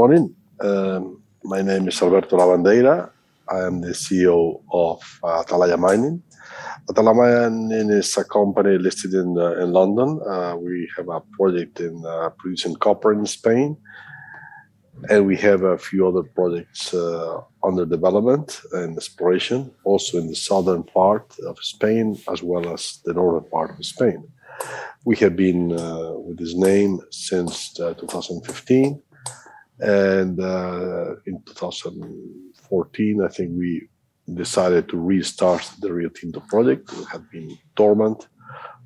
morning. Um, my name is Alberto Lavandeira. I am the CEO of uh, Atalaya Mining. Atalaya Mining is a company listed in, uh, in London. Uh, we have a project in uh, producing copper in Spain, and we have a few other projects uh, under development and exploration, also in the southern part of Spain as well as the northern part of Spain. We have been uh, with this name since 2015 and uh, in 2014, I think we decided to restart the Rio Tinto project. It had been dormant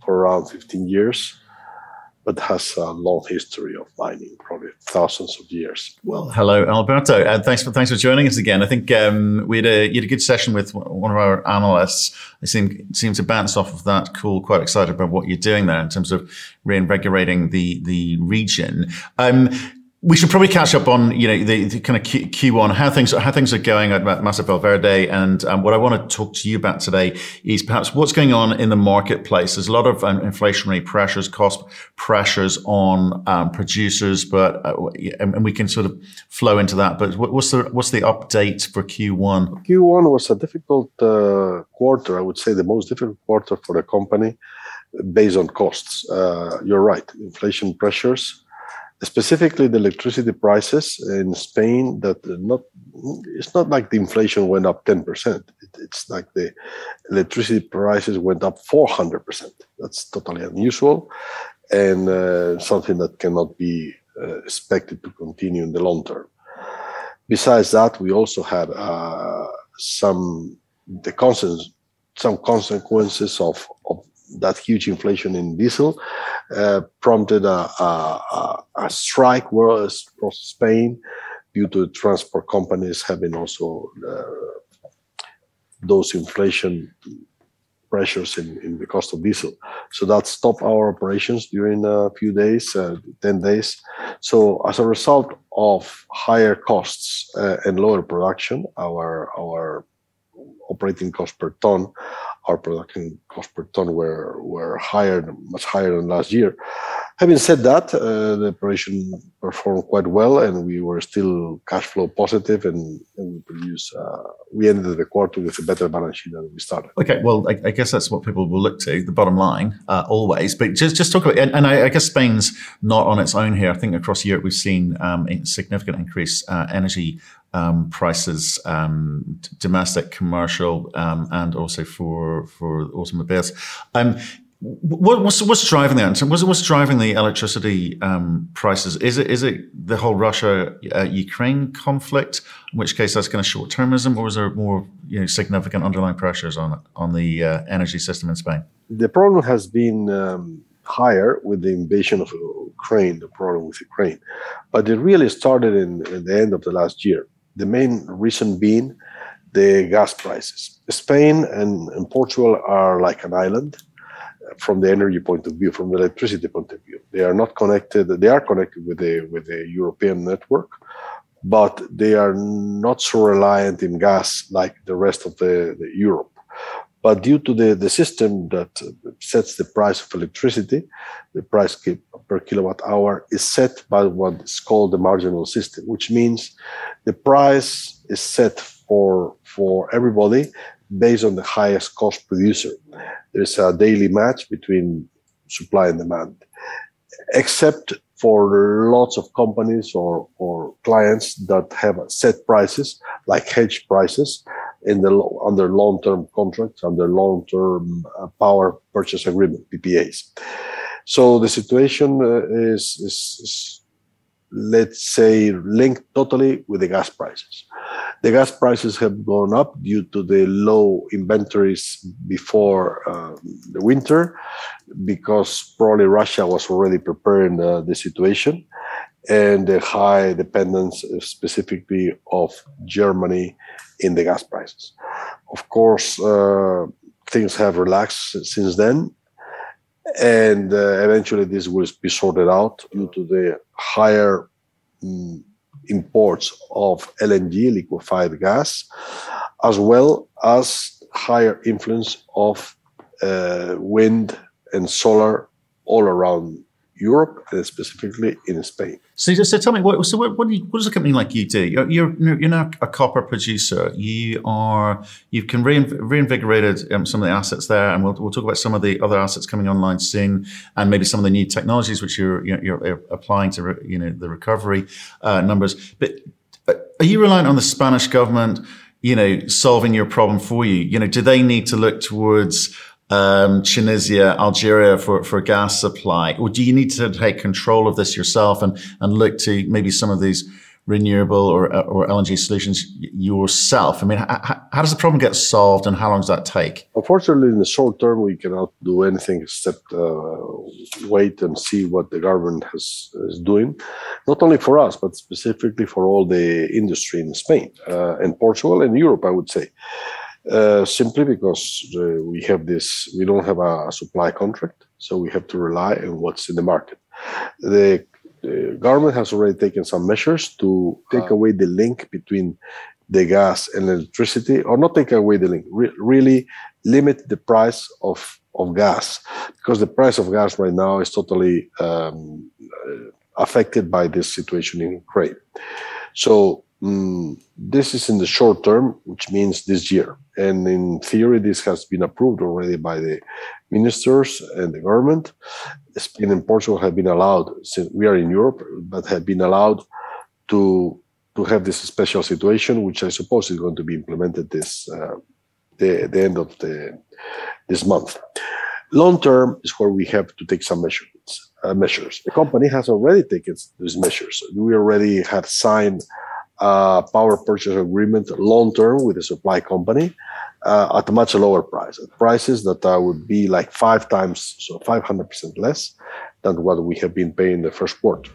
for around 15 years, but has a long history of mining, probably thousands of years. Well, hello, Alberto, and thanks for thanks for joining us again. I think um, we had a you had a good session with one of our analysts. They seem seem to bounce off of that call. Quite excited about what you're doing there in terms of reinvigorating the the region. Um, we should probably catch up on you know the, the kind of Q, Q1 how things how things are going at Masa Valverde, and um, what I want to talk to you about today is perhaps what's going on in the marketplace. There's a lot of um, inflationary pressures, cost pressures on um, producers, but uh, and, we can sort of flow into that. But what's the what's the update for Q1? Q1 was a difficult uh, quarter. I would say the most difficult quarter for the company based on costs. Uh, you're right, inflation pressures specifically the electricity prices in Spain that not it's not like the inflation went up 10%. it's like the electricity prices went up 400%. That's totally unusual and uh, something that cannot be uh, expected to continue in the long term. Besides that, we also had uh, some the some consequences of, of that huge inflation in diesel uh, prompted a, a, a strike across Spain due to transport companies having also uh, those inflation pressures in, in the cost of diesel. So that stopped our operations during a few days, uh, 10 days. So as a result of higher costs uh, and lower production, our, our operating cost per ton our production cost per ton were were higher, much higher than last year. Having said that, uh, the operation performed quite well, and we were still cash flow positive, and, and we produced. Uh, we ended the quarter with a better balance sheet than we started. Okay, well, I, I guess that's what people will look to the bottom line uh, always. But just just talk about, and, and I, I, guess Spain's not on its own here. I think across Europe we've seen um, a significant increase uh, energy um, prices, um, domestic, commercial, um, and also for for automobiles. Um, what, what's what's driving that? What's what's driving the electricity um, prices? Is it is it the whole Russia uh, Ukraine conflict? In which case, that's kind of short termism, or is there more you know, significant underlying pressures on on the uh, energy system in Spain? The problem has been um, higher with the invasion of Ukraine, the problem with Ukraine, but it really started in, in the end of the last year the main reason being the gas prices. Spain and, and, Portugal are like an island uh, from the energy point of view, from the electricity point of view. They are not connected. They are connected with the with the European network, but they are not so reliant in gas like the rest of the, the Europe. But due to the, the system that sets the price of electricity, the price per kilowatt hour is set by what is called the marginal system, which means the price is set for, for everybody based on the highest cost producer. There's a daily match between supply and demand, except for lots of companies or, or clients that have set prices like hedge prices in the under long-term contracts, under long-term uh, power purchase agreement (PPAs). So the situation uh, is, is, is, let's say, linked totally with the gas prices. The gas prices have gone up due to the low inventories before uh, the winter, because probably Russia was already preparing uh, the situation, and the high dependence specifically of Germany in the gas prices. Of course, uh, things have relaxed since then, and uh, eventually this will be sorted out due to the higher um, imports of LNG, liquefied gas, as well as higher influence of uh, wind and solar all around Europe and specifically in Spain. So, so tell me, what, so what, what, you, what, does a company like you do? You're, you're, you're now a copper producer. You are you can reinvigorated um, some of the assets there, and we'll, we'll talk about some of the other assets coming online soon, and maybe some of the new technologies which you're you're, you're applying to re, you know the recovery uh, numbers. But uh, are you reliant on the Spanish government? You know, solving your problem for you. You know, do they need to look towards um, Tunisia, Algeria for, for gas supply? Or do you need to take control of this yourself and, and look to maybe some of these renewable or, or LNG solutions yourself? I mean, how, how does the problem get solved and how long does that take? Unfortunately, in the short term, we cannot do anything except uh, wait and see what the government has, is doing, not only for us, but specifically for all the industry in Spain uh, and Portugal and Europe, I would say. Uh, simply because uh, we have this, we don't have a, supply contract, so we have to rely on what's in the market. The, the government has already taken some measures to take away the link between the gas and electricity, or not take away the link, re- really limit the price of, of gas, because the price of gas right now is totally um, affected by this situation in Ukraine. So Mm, this is in the short term, which means this year. And in theory, this has been approved already by the ministers and the government. Spain and Portugal have been allowed, since we are in Europe, but have been allowed to to have this special situation, which I suppose is going to be implemented this uh, the, the end of the this month. Long term is where we have to take some measurements. Uh, measures. The company has already taken these measures. We already have signed power purchase agreement long term with the supply company uh, at a much lower price, at prices that uh, would be like five times, so 500% less than what we have been paying the first quarter.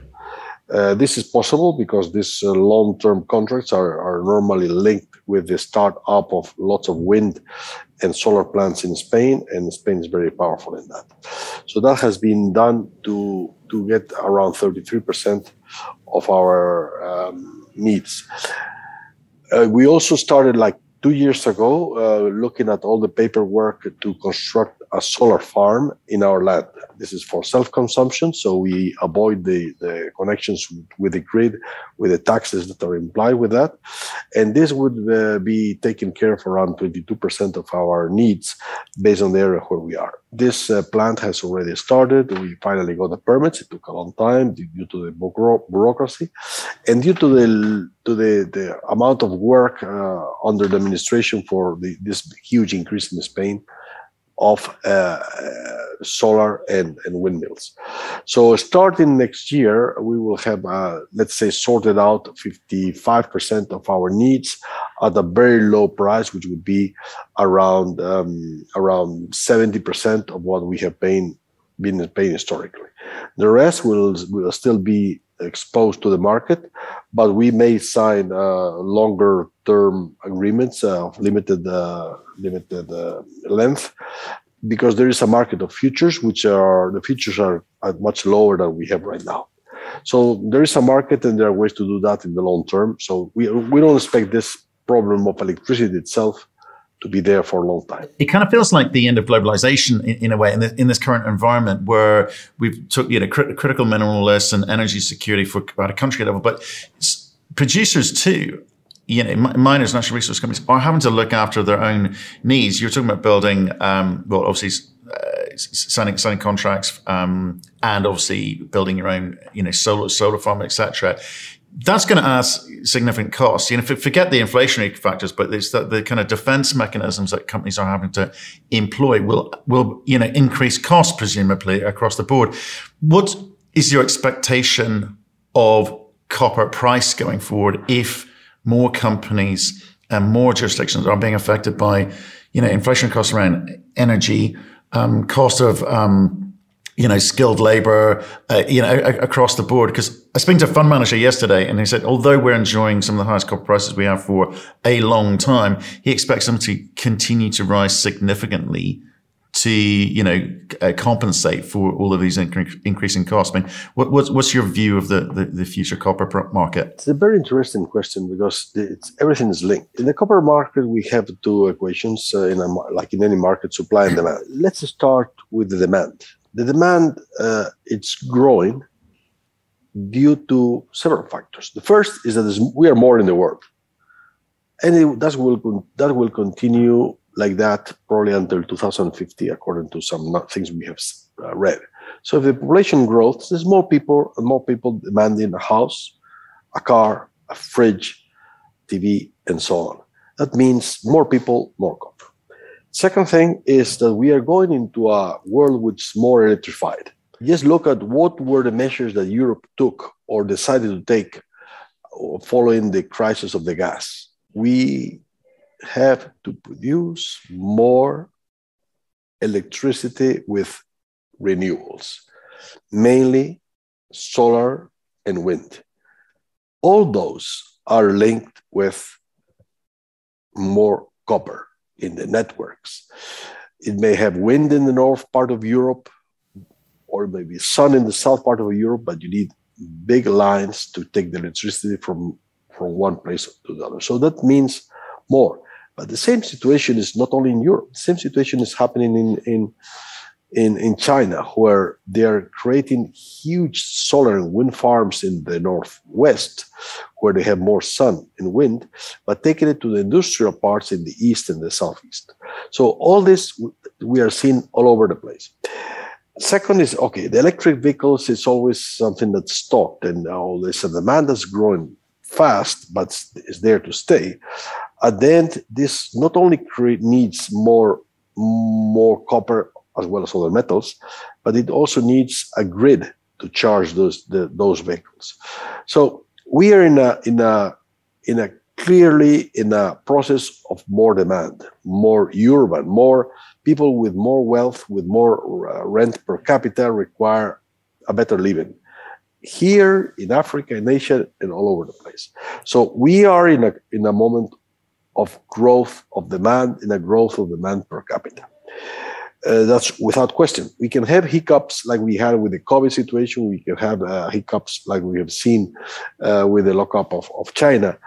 Uh, this is possible because these uh, long-term contracts are, are normally linked with the start up of lots of wind and solar plants in Spain, and Spain is very powerful in that. So that has been done to to get around 33% of our um, needs. Uh, we also started like two years ago uh, looking at all the paperwork to construct a solar farm in our land. This is for self-consumption, so we avoid the, the connections with the grid, with the taxes that are implied with that. And this would uh, be taken care of around 22% of our needs based on the area where we are. This uh, plant has already started. We finally got the permits. It took a long time due to the bureaucracy and due to the to the, the amount of work uh, under the administration for the, this huge increase in Spain of uh, solar and, and windmills. So starting next year, we will have, uh, let's say, sorted out 55% of our needs at a very low price, which would be around um, around 70% of what we have paying, been paying historically. The rest will will still be exposed to the market, but we may sign uh, longer term agreements uh, of limited uh, limited uh, length because there is a market of futures which are the futures are at much lower than we have right now. So there is a market and there are ways to do that in the long term. So we we don't expect this problem of electricity itself to be there for a long time. It kind of feels like the end of globalization in, in a way in, in, this current environment where we've took you know crit- critical mineral lists and energy security for at a country level, but producers too. You know, miners, natural resource companies are having to look after their own needs. You're talking about building, um, well, obviously uh, signing signing contracts, um, and obviously building your own, you know, solar solar farm, etc that's going to add significant costs. You know, forget the inflationary factors, but it's the, the kind of defense mechanisms that companies are having to employ will will you know increase costs presumably across the board. What is your expectation of copper price going forward if more companies and more jurisdictions are being affected by you know inflation costs around energy, um, cost of um, you know, skilled labor, uh, you know, across the board. Because I spoke to a fund manager yesterday and he said, although we're enjoying some of the highest copper prices we have for a long time, he expects them to continue to rise significantly to, you know, uh, compensate for all of these incre- increasing costs. I mean, what, what's, what's your view of the, the, the, future copper market? It's a very interesting question because it's, everything is linked. In the copper market, we have two equations, uh, in a, like in any market, supply and demand. Let's start with the demand The demand uh, it's growing due to several factors. The first is that we are more in the world, and it, that will that will continue like that probably until 2050, according to some things we have uh, read. So if the population grows, there's more people more people demanding a house, a car, a fridge, TV, and so on. That means more people, more copper. Second thing is that we are going into a world which is more electrified. Just look at what were the measures that Europe took or decided to take uh, following the crisis of the gas. We have to produce more electricity with renewables, mainly solar and wind. All those are linked with more copper in the networks. It may have wind in the north part of Europe, or maybe sun in the south part of Europe, but you need big lines to take the electricity from, from one place to the other. So that means more. But the same situation is not only in Europe. The same situation is happening in, in in, in China, where they're creating huge solar and wind farms in the northwest, where they have more sun and wind, but taking it to the industrial parts in the east and the southeast. So all this we are seeing all over the place. Second is okay, the electric vehicles is always something that's stocked and all this, and demand that's growing fast, but is there to stay. At the end, this not only create, needs more more copper as well as other metals, but it also needs a grid to charge those the, those vehicles. So we are in a in a in a clearly in a process of more demand, more urban, more people with more wealth, with more uh, rent per capita require a better living. Here in Africa, in Asia, and all over the place. So we are in a in a moment of growth of demand, in a growth of demand per capita uh, that's without question. We can have hiccups like we had with the COVID situation. We can have uh, hiccups like we have seen uh, with the lockup of, of China.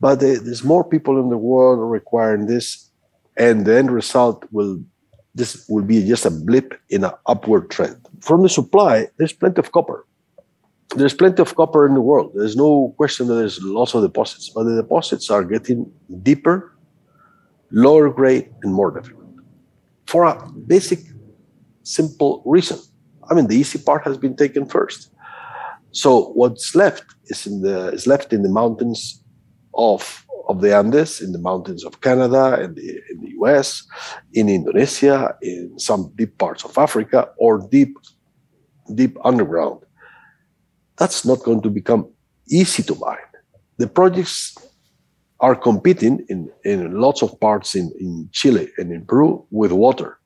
But there's more people in the world requiring this, and the end result will this will be just a blip in an upward trend. From the supply, there's plenty of copper. There's plenty of copper in the world. There's no question that there's lots of deposits, but the deposits are getting deeper, lower grade, and more difficult for a basic, simple reason. I mean, the easy part has been taken first. So what's left is in the is left in the mountains of of the Andes, in the mountains of Canada, in the, in the US, in Indonesia, in some deep parts of Africa, or deep deep underground. That's not going to become easy to mine. The projects are competing in, in lots of parts in, in Chile and in Peru with water,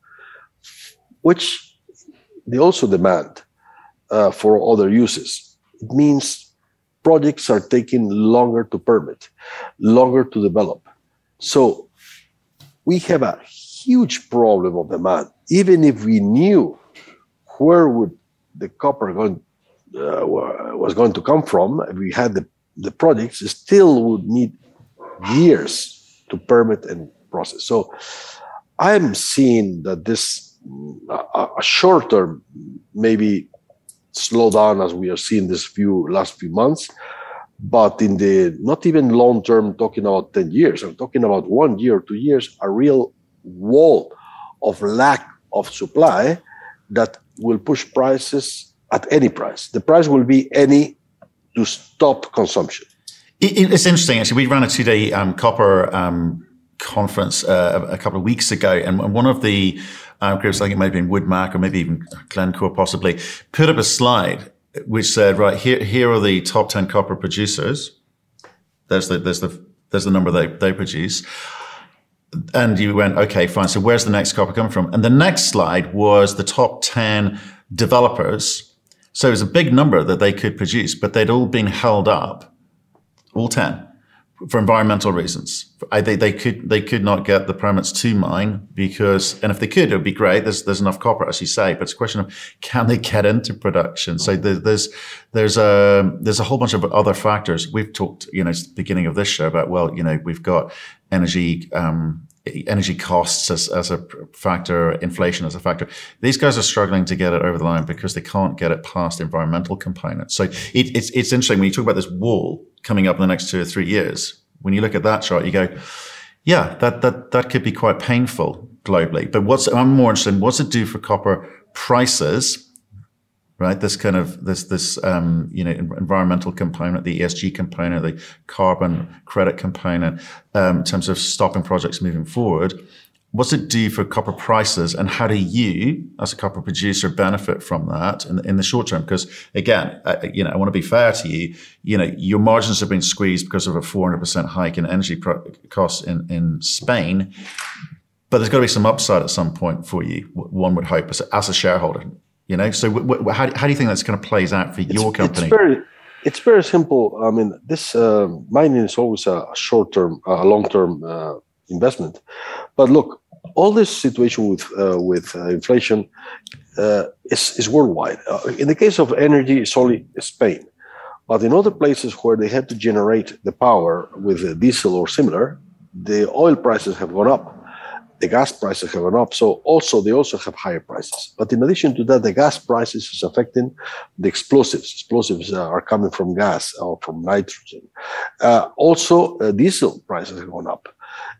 which they also demand uh, for other uses. It means projects are taking longer to permit, longer to develop. So we have a huge problem of demand. Even if we knew where would the copper going, uh, was going to come from, if we had the, the projects, still would need years to permit and process. So I'm seeing that this a, short term maybe slow down as we are seeing this few last few months, but in the not even long term, talking about 10 years, I'm talking about one year, two years, a real wall of lack of supply that will push prices at any price. The price will be any to stop consumption. It, it's interesting, actually. We ran a two day um, copper um, conference uh, a couple of weeks ago, and one of the uh, groups, I think it might have been Wood Mac or maybe even Glencore possibly, put up a slide which said, right, here, here are the top 10 copper producers. There's the, there's the, there's the number they, they produce. And you went, okay, fine. So where's the next copper coming from? And the next slide was the top 10 developers. So it was a big number that they could produce, but they'd all been held up all 10 for environmental reasons. I, they, they could they could not get the permits to mine because, and if they could, it would be great. There's there's enough copper, as you say, but it's a question of can they get into production. So there's there's a there's a whole bunch of other factors. We've talked, you know, beginning of this show about well, you know, we've got energy um, energy costs as, as a factor, inflation as a factor. These guys are struggling to get it over the line because they can't get it past environmental components. So it, it's, it's interesting when you talk about this wall coming up in the next two or three years. When you look at that chart, you go, yeah, that, that, that could be quite painful globally. But what's, I'm more interested in what's it do for copper prices right? This kind of this this um, you know environmental component, the ESG component, the carbon credit component, um, in terms of stopping projects moving forward. What's it do for copper prices, and how do you, as a copper producer, benefit from that in, in the short term? Because again, uh, you know, I want to be fair to you. You know, your margins have been squeezed because of a 400% hike in energy pro- costs in in Spain. But there's got to be some upside at some point for you. One would hope as a shareholder. You know, so w- w- how, how do you think that's kind of plays out for it's, your company? It's very, it's very simple. I mean, this uh, mining is always a short term, a long term uh, investment. But look, all this situation with uh, with uh, inflation uh, is is worldwide. Uh, in the case of energy, it's only Spain. But in other places where they had to generate the power with diesel or similar, the oil prices have gone up the gas prices have gone up. So also they also have higher prices. But in addition to that, the gas prices is affecting the explosives. Explosives are coming from gas or from nitrogen. Uh, also, uh, diesel prices have gone up.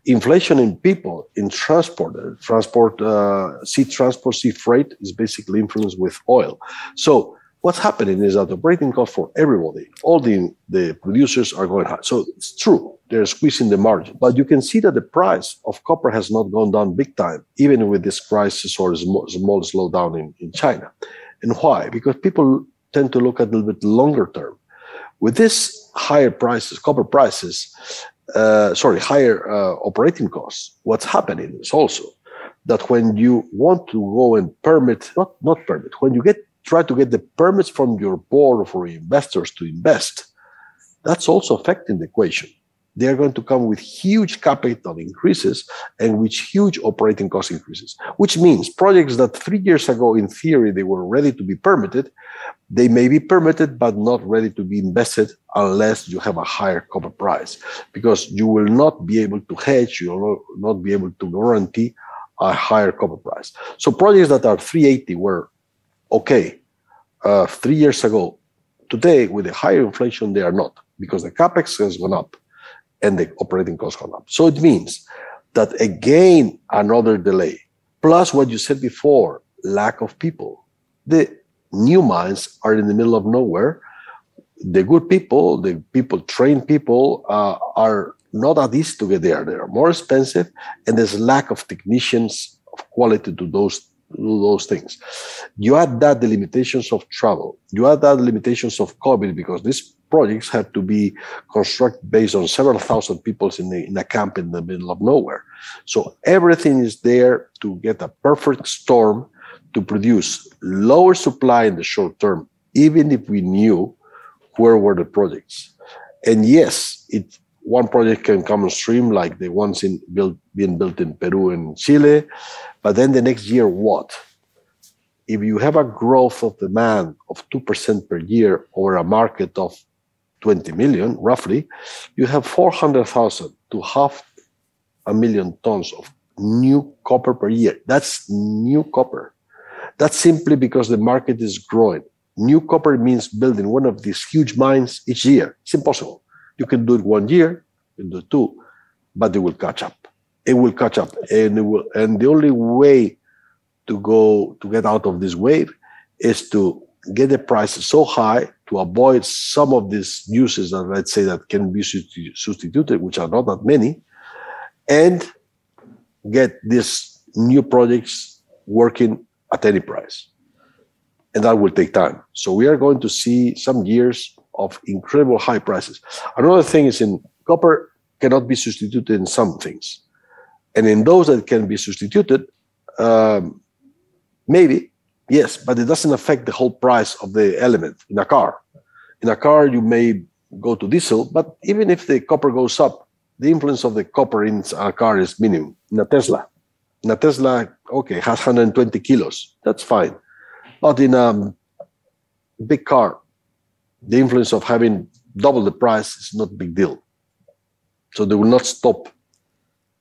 Inflation in people, in transport, uh, transport, uh, sea transport, sea freight is basically influenced with oil. So what's happening is that operating costs for everybody, all the, the producers are going high. So it's true they're squeezing the margin. But you can see that the price of copper has not gone down big time, even with this crisis or small, small slowdown in, in China. And why? Because people tend to look at a little bit longer term. With this higher prices, copper prices, uh, sorry, higher uh, operating costs, what's happening is also that when you want to go and permit, not, not permit, when you get try to get the permits from your board for investors to invest, that's also affecting the equation they are going to come with huge capital increases and with huge operating cost increases, which means projects that three years ago, in theory, they were ready to be permitted, they may be permitted, but not ready to be invested unless you have a higher copper price, because you will not be able to hedge, you will not be able to guarantee a higher copper price. So projects that are 380 were okay uh, three years ago. Today, with the higher inflation, they are not because the capex has gone up and the operating costs gone up. So it means that again, another delay, plus what you said before, lack of people. The new mines are in the middle of nowhere. The good people, the people, trained people, uh, are not at ease to get there. They are more expensive, and there's lack of technicians of quality to those those things. You add that the limitations of travel. You add that the limitations of COVID because these projects had to be constructed based on several thousand people in, in a camp in the middle of nowhere. So everything is there to get a perfect storm to produce lower supply in the short term, even if we knew where were the projects. And yes, it one project can come on stream like the ones in built being built in Peru and Chile, but then the next year what? If you have a growth of demand of two percent per year over a market of 20 million, roughly, you have 400,000 to half a million tons of new copper per year. That's new copper. That's simply because the market is growing. New copper means building one of these huge mines each year. It's impossible. You can do it one year, you can do two, but it will catch up. It will catch up, and it will. And the only way to go to get out of this wave is to get the price so high to avoid some of these uses that let's say that can be substituted, which are not that many, and get these new projects working at any price. And that will take time. So we are going to see some years of incredible high prices. Another thing is in copper cannot be substituted in some things. And in those that can be substituted, um, maybe, yes, but it doesn't affect the whole price of the element in a car. In a car, you may go to diesel, but even if the copper goes up, the influence of the copper in a car is minimum. In a Tesla, in a Tesla, okay, has 120 kilos. That's fine. But in a big car, the influence of having double the price is not a big deal. So they will not stop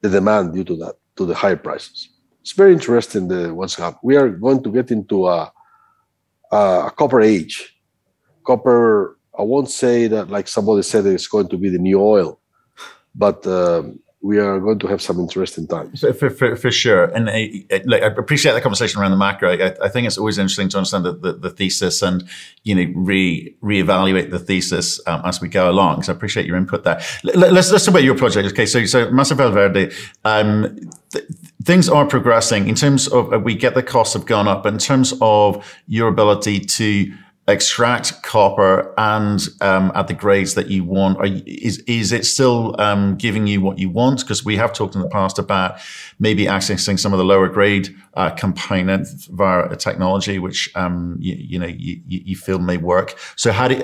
the demand due to that, to the higher prices. It's very interesting the what's happening. We are going to get into a, a, copper age. Copper, I won't say that like somebody said it's going to be the new oil, but um, we are going to have some interesting times. For, for, for sure. And I, like, I appreciate the conversation around the macro. I, I think it's always interesting to understand the, the, the, thesis and, you know, re, reevaluate the thesis um, as we go along. So I appreciate your input there. Let, us let's talk about your project. Okay. So, so Masa Valverde, um, th- things are progressing in terms of, uh, we get the costs have gone up, but in terms of your ability to, extract copper and um, at the grades that you want? You, is is it still um, giving you what you want? Because we have talked in the past about maybe accessing some of the lower grade uh, component via a technology which um, you, you, know you, you, feel may work. So how do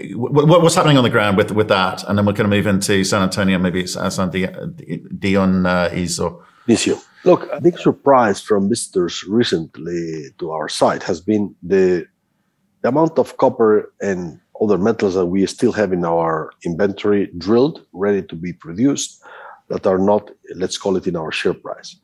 you, what's happening on the ground with with that? And then we're going to move into San Antonio, maybe it's uh, San Dion uh, is or. Look, a big surprise from visitors recently to our site has been the the amount of copper and other metals that we still have in our inventory drilled, ready to be produced, that are not, let's call it in our share price.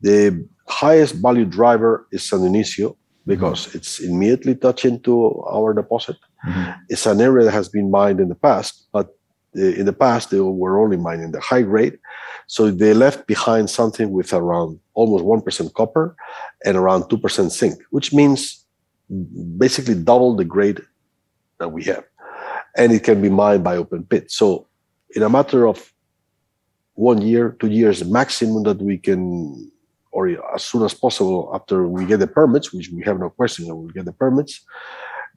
The highest value driver is San Dionisio because mm-hmm. it's immediately touching to our deposit. Mm-hmm. It's an area that has been mined in the past, but in the past they were only mining the high grade. So they left behind something with around almost 1% copper and around 2% zinc, which means basically double the grade that we have. And it can be mined by open pit. So in a matter of one year, two years maximum that we can, or as soon as possible after we get the permits, which we have no question that we'll get the permits,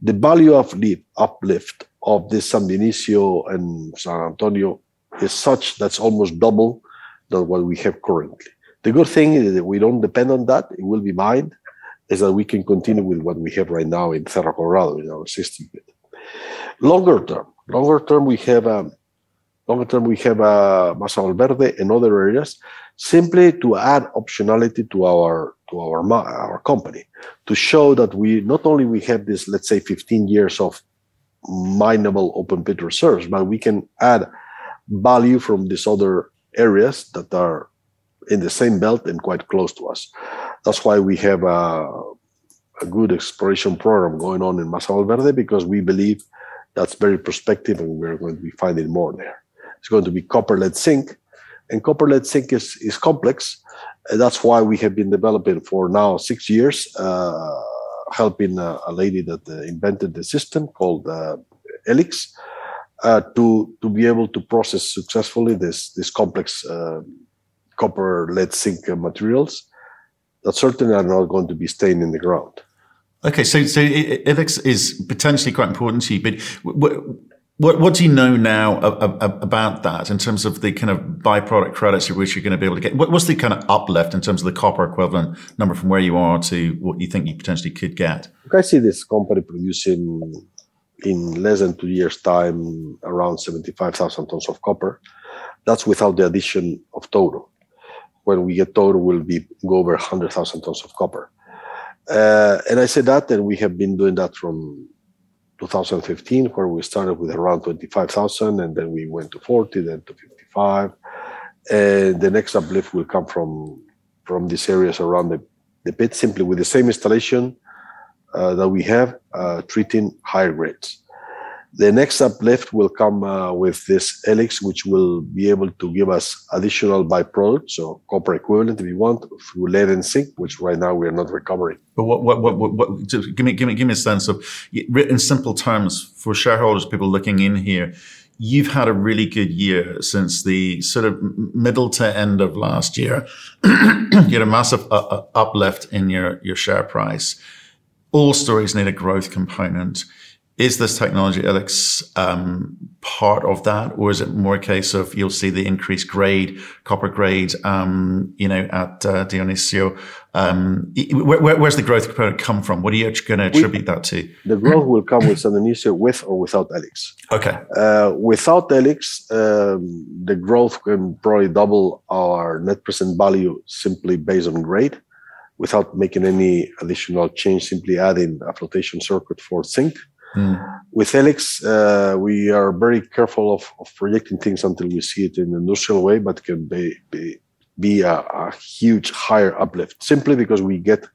the value of the uplift of this San Dionisio and San Antonio is such that's almost double than what we have currently. The good thing is that we don't depend on that. It will be mined is that we can continue with what we have right now in Cerro Colorado in our system. Longer term, longer term, we have a um, longer term we have a uh, Masa Valverde and other areas, simply to add optionality to our to our our company, to show that we not only we have this let's say 15 years of mineable open pit reserves, but we can add value from these other areas that are in the same belt and quite close to us. That's why we have a, a good exploration program going on in Masa Valverde because we believe that's very prospective and we're going to be finding more there. It's going to be copper lead zinc, and copper lead zinc is, is complex. And that's why we have been developing for now six years, uh, helping a, a, lady that uh, invented the system called uh, E-LIX uh, to to be able to process successfully this this complex uh, copper lead zinc materials that certainly are not going to be staying in the ground. Okay, so so E-LIX is potentially quite important to you, but what, what, what do you know now about that in terms of the kind of byproduct credits which you're going to be able to get? what's the kind of uplift in terms of the copper equivalent number from where you are to what you think you potentially could get? I see this company producing in less than two years' time around 75,000 tons of copper. That's without the addition of Touro when we get total will be go over 100,000 tons of copper. Uh, and I said that, and we have been doing that from 2015, where we started with around 25,000, and then we went to 40, then to 55. And the next uplift will come from from these areas around the, the pit, simply with the same installation uh, that we have, uh, treating higher grades. The next uplift will come uh, with this E-LIX, which will be able to give us additional byproducts, so copper equivalent if you want, through lead and zinc, which right now we are not recovering. But what, what, what, what, what give me, give me, give me a sense of, in simple terms, for shareholders, people looking in here, you've had a really good year since the sort of middle to end of last year. you had a massive uh, uh, uplift in your, your share price. All stories need a growth component is this technology E-LIX um, part of that, or is it more a case of you'll see the increased grade, copper grade, um, you know, at uh, Dionisio? Um, where, where, where's the growth component come from? What are you going to attribute we, that to? The growth will come with San Dionisio with or without E-LIX. Okay. Uh, without E-LIX, um, the growth can probably double our net present value simply based on grade without making any additional change, simply adding a flotation circuit for zinc Mm. With E-LIX, uh, we are very careful of, of, projecting things until we see it in an industrial way, but can be, be be a, a huge higher uplift simply because we get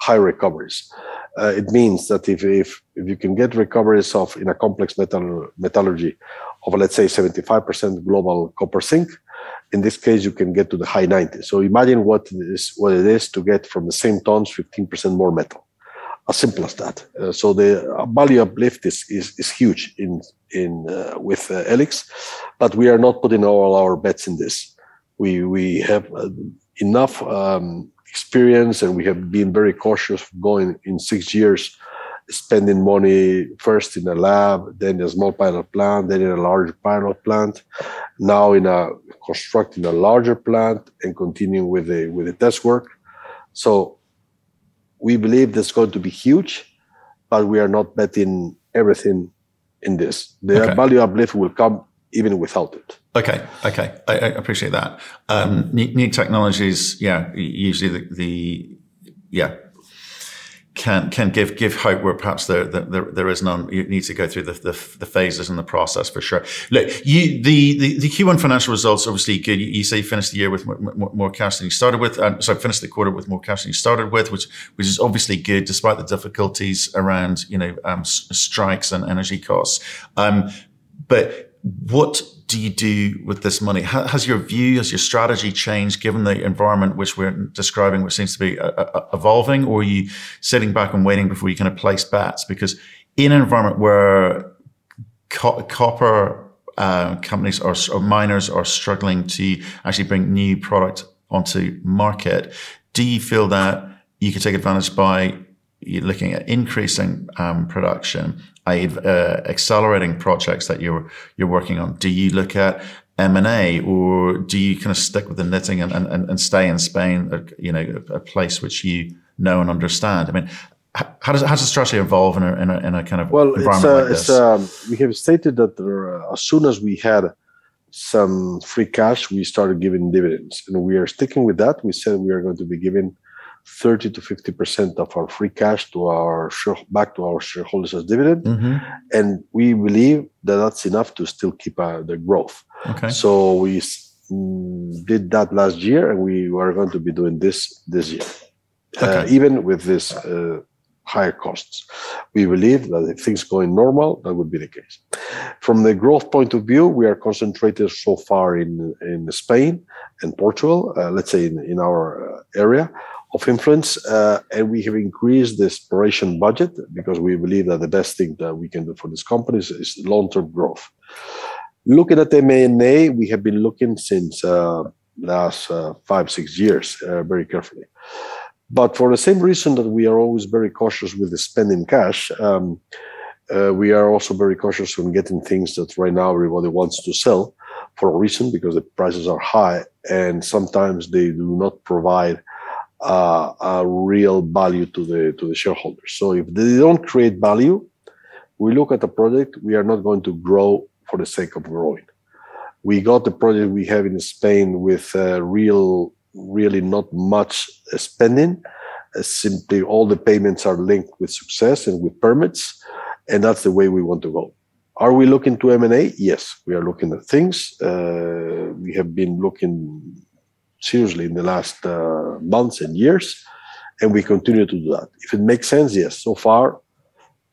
high recoveries. Uh, it means that if, if if you can get recoveries of in a complex metal metallurgy of let's say 75% global copper zinc, in this case you can get to the high 90s. So imagine what it is what it is to get from the same tons 15% more metal. As simple as that. Uh, so the value uplift is is, is huge in in uh, with uh, E-LIX, but we are not putting all our bets in this. We we have uh, enough. Um, experience and we have been very cautious going in six years spending money first in a lab then a small pilot plant then in a large pilot plant now in a constructing a larger plant and continuing with the with the test work so we believe that's going to be huge but we are not betting everything in this the okay. value uplift will come even without it. Okay, okay, I, I appreciate that. Um, new, new, technologies, yeah, usually the, the, yeah can can give give hope where perhaps there there, there is none. You need to go through the, the, the phases and the process for sure. Look, you the the, the Q1 financial results obviously good. You, you say you finished the year with more, more, cash than you started with. Uh, sorry, finished the quarter with more cash than you started with, which which is obviously good despite the difficulties around you know um, strikes and energy costs. Um, but what do you do with this money? Has your view, has your strategy changed given the environment which we're describing, which seems to be uh, uh, evolving, or are you sitting back and waiting before you kind of place bets? Because in an environment where co- copper uh, companies or, or, miners are struggling to actually bring new product onto market, do you feel that you could take advantage by looking at increasing um, production i.e., uh, accelerating projects that you're you're working on? Do you look at M and A, or do you kind of stick with the knitting and, and, and stay in Spain? Uh, you know, a, place which you know and understand. I mean, how does how does the strategy evolve in a, in a, in a kind of well, environment uh, like this? Um, we have stated that there, uh, as soon as we had some free cash, we started giving dividends, and we are sticking with that. We said we are going to be giving 30 to 50 percent of our free cash to our back to our shareholders as dividend, mm-hmm. and we believe that that's enough to still keep uh, the growth. Okay. So we mm, did that last year, and we are going to be doing this this year, uh, okay. uh, even with this uh, higher costs. We believe that if things go in normal, that would be the case. From the growth point of view, we are concentrated so far in in Spain and Portugal. Uh, let's say in in our uh, area of influence, uh, and we have increased the exploration budget because we believe that the best thing that we can do for these companies is, is long-term growth. Looking at M&A, we have been looking since uh, last uh, five six years uh, very carefully. But for the same reason that we are always very cautious with the spending cash, um, uh, we are also very cautious on getting things that right now everybody wants to sell for a reason because the prices are high and sometimes they do not provide uh, a real value to the to the shareholders. So if they don't create value, we look at the project. We are not going to grow for the sake of growing. We got the project we have in Spain with uh, real, really not much spending. Uh, simply, all the payments are linked with success and with permits, and that's the way we want to go. Are we looking to M&A? Yes, we are looking at things. Uh, we have been looking seriously in the last uh, months and years, and we continue to do that. If it makes sense, yes. So far,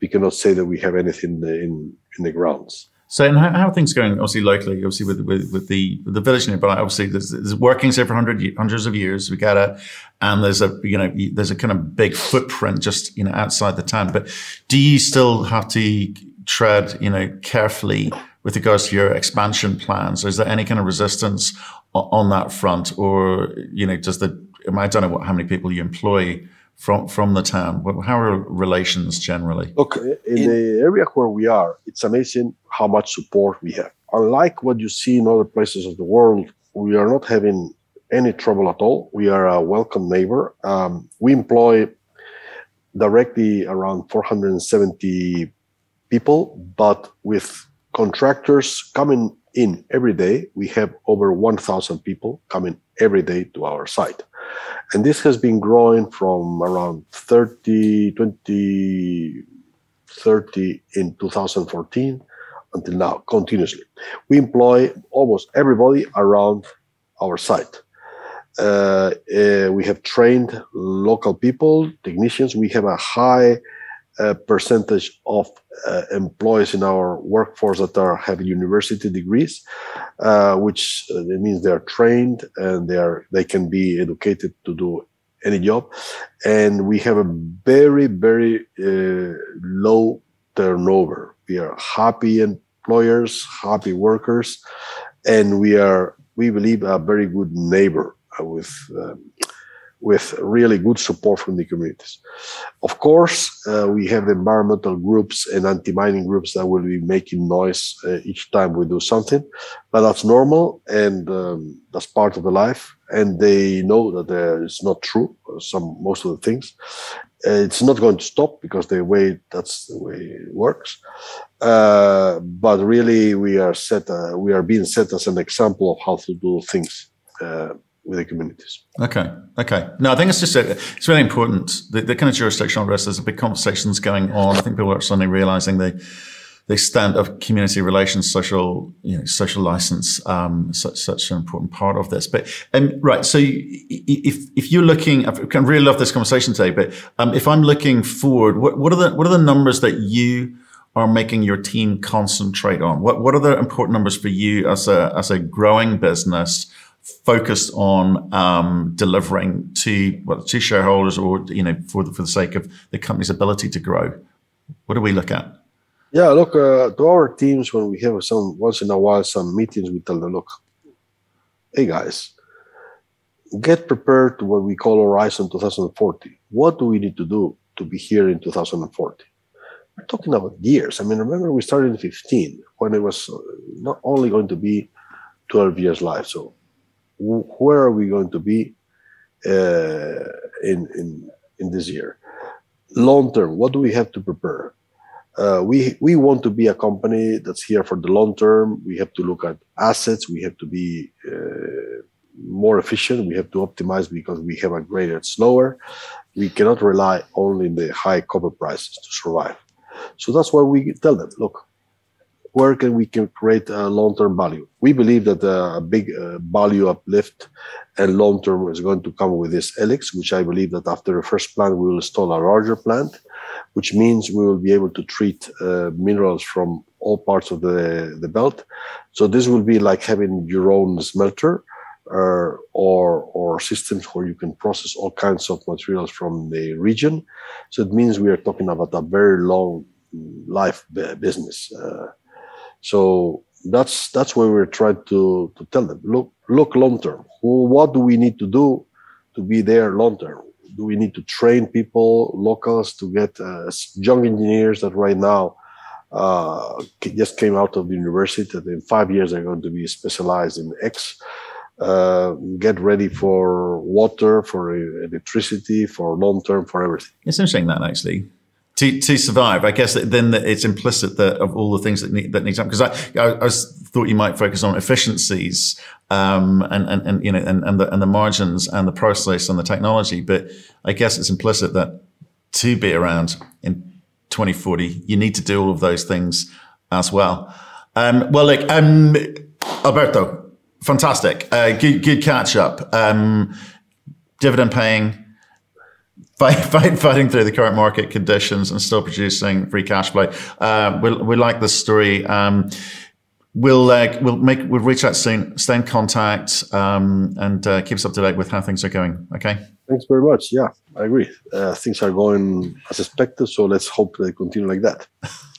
we cannot say that we have anything in in the grounds. So, and how, how, are things going? Obviously, locally, obviously with with, with the with the village nearby. Obviously, there's, there's workings here for hundred hundreds of years. We got a, and there's a you know there's a kind of big footprint just you know outside the town. But do you still have to tread you know carefully with regards to your expansion plans? Is there any kind of resistance on that front, or you know, does the I don't know what, how many people you employ from from the town. How are relations generally? Look, in, the area where we are, it's amazing how much support we have. Unlike what you see in other places of the world, we are not having any trouble at all. We are a welcome neighbor. Um, we employ directly around 470 people, but with contractors coming in every day. We have over 1,000 people coming every day to our site. And this has been growing from around 30, 20, 30 in 2014 until now, continuously. We employ almost everybody around our site. Uh, uh, we have trained local people, technicians. We have a high uh, percentage of uh, employees in our workforce that are have university degrees, uh, which uh, means they are trained and they are they can be educated to do any job, and we have a very very low turnover. We are happy employers, happy workers, and we are we believe a very good neighbor with um, with really good support from the communities. Of course, uh, we have environmental groups and anti-mining groups that will be making noise uh, each time we do something, but that's normal and um, that's part of the life. And they know that uh, it's not true. Some most of the things, uh, it's not going to stop because the way that's the way it works. Uh, but really, we are set. Uh, we are being set as an example of how to do things with the communities. Okay. Okay. No, I think it's just a, it's really important. The, the, kind of jurisdictional risk. There's a big conversations going on. I think people are suddenly realizing the the extent of community relations, social you know, social license, um, such such an important part of this. But um, right. So you, if if you're looking, I really love this conversation today. But um, if I'm looking forward, what, what are the what are the numbers that you are making your team concentrate on? What what are the important numbers for you as a as a growing business? Focused on um, delivering to well, to shareholders or you know for the, for the sake of the company's ability to grow? What do we look at? Yeah, look uh, to our teams when we have some once in a while some meetings, we tell them, look, hey guys, get prepared to what we call Horizon 2040. What do we need to do to be here in 2040? We're talking about years. I mean, remember we started in 15 when it was not only going to be 12 years life. So where are we going to be uh, in, in, in this year? Long term, what do we have to prepare? Uh, we we want to be a company that's here for the long term. We have to look at assets. We have to be uh, more efficient. We have to optimize because we have a greater slower. We cannot rely only on the high copper prices to survive. So that's why we tell them, look, where can we can create a long-term value? We believe that a big uh, value uplift and long-term is going to come with this E-LIX, which I believe that after the first plant, we will install a larger plant, which means we will be able to treat uh, minerals from all parts of the, the belt. So this will be like having your own smelter uh, or or systems where you can process all kinds of materials from the region. So it means we are talking about a very long life business. Uh, so that's that's where we're trying to to tell them look look long term. What do we need to do to be there long term? Do we need to train people, locals, to get uh, young engineers that right now uh, just came out of the university that in five years are going to be specialized in X. Uh, get ready for water, for electricity, for long term, for everything. It's interesting that actually to, to survive. I guess then it's implicit that of all the things that need, that need to happen. Because I, I, I, thought you might focus on efficiencies, um, and, and, and, you know, and, and the, and the margins and the process and the technology. But I guess it's implicit that to be around in 2040, you need to do all of those things as well. Um, well, like, um, Alberto, fantastic. Uh, good, good catch up. Um, dividend paying, fight, fight, fighting through the current market conditions and still producing free cash flow. Uh, we, we like this story. Um, we'll uh, we'll make we'll reach out soon, stay in contact, um, and uh, keep us up to date with how things are going. Okay. Thanks very much. Yeah, I agree. Uh, things are going as expected, so let's hope they continue like that.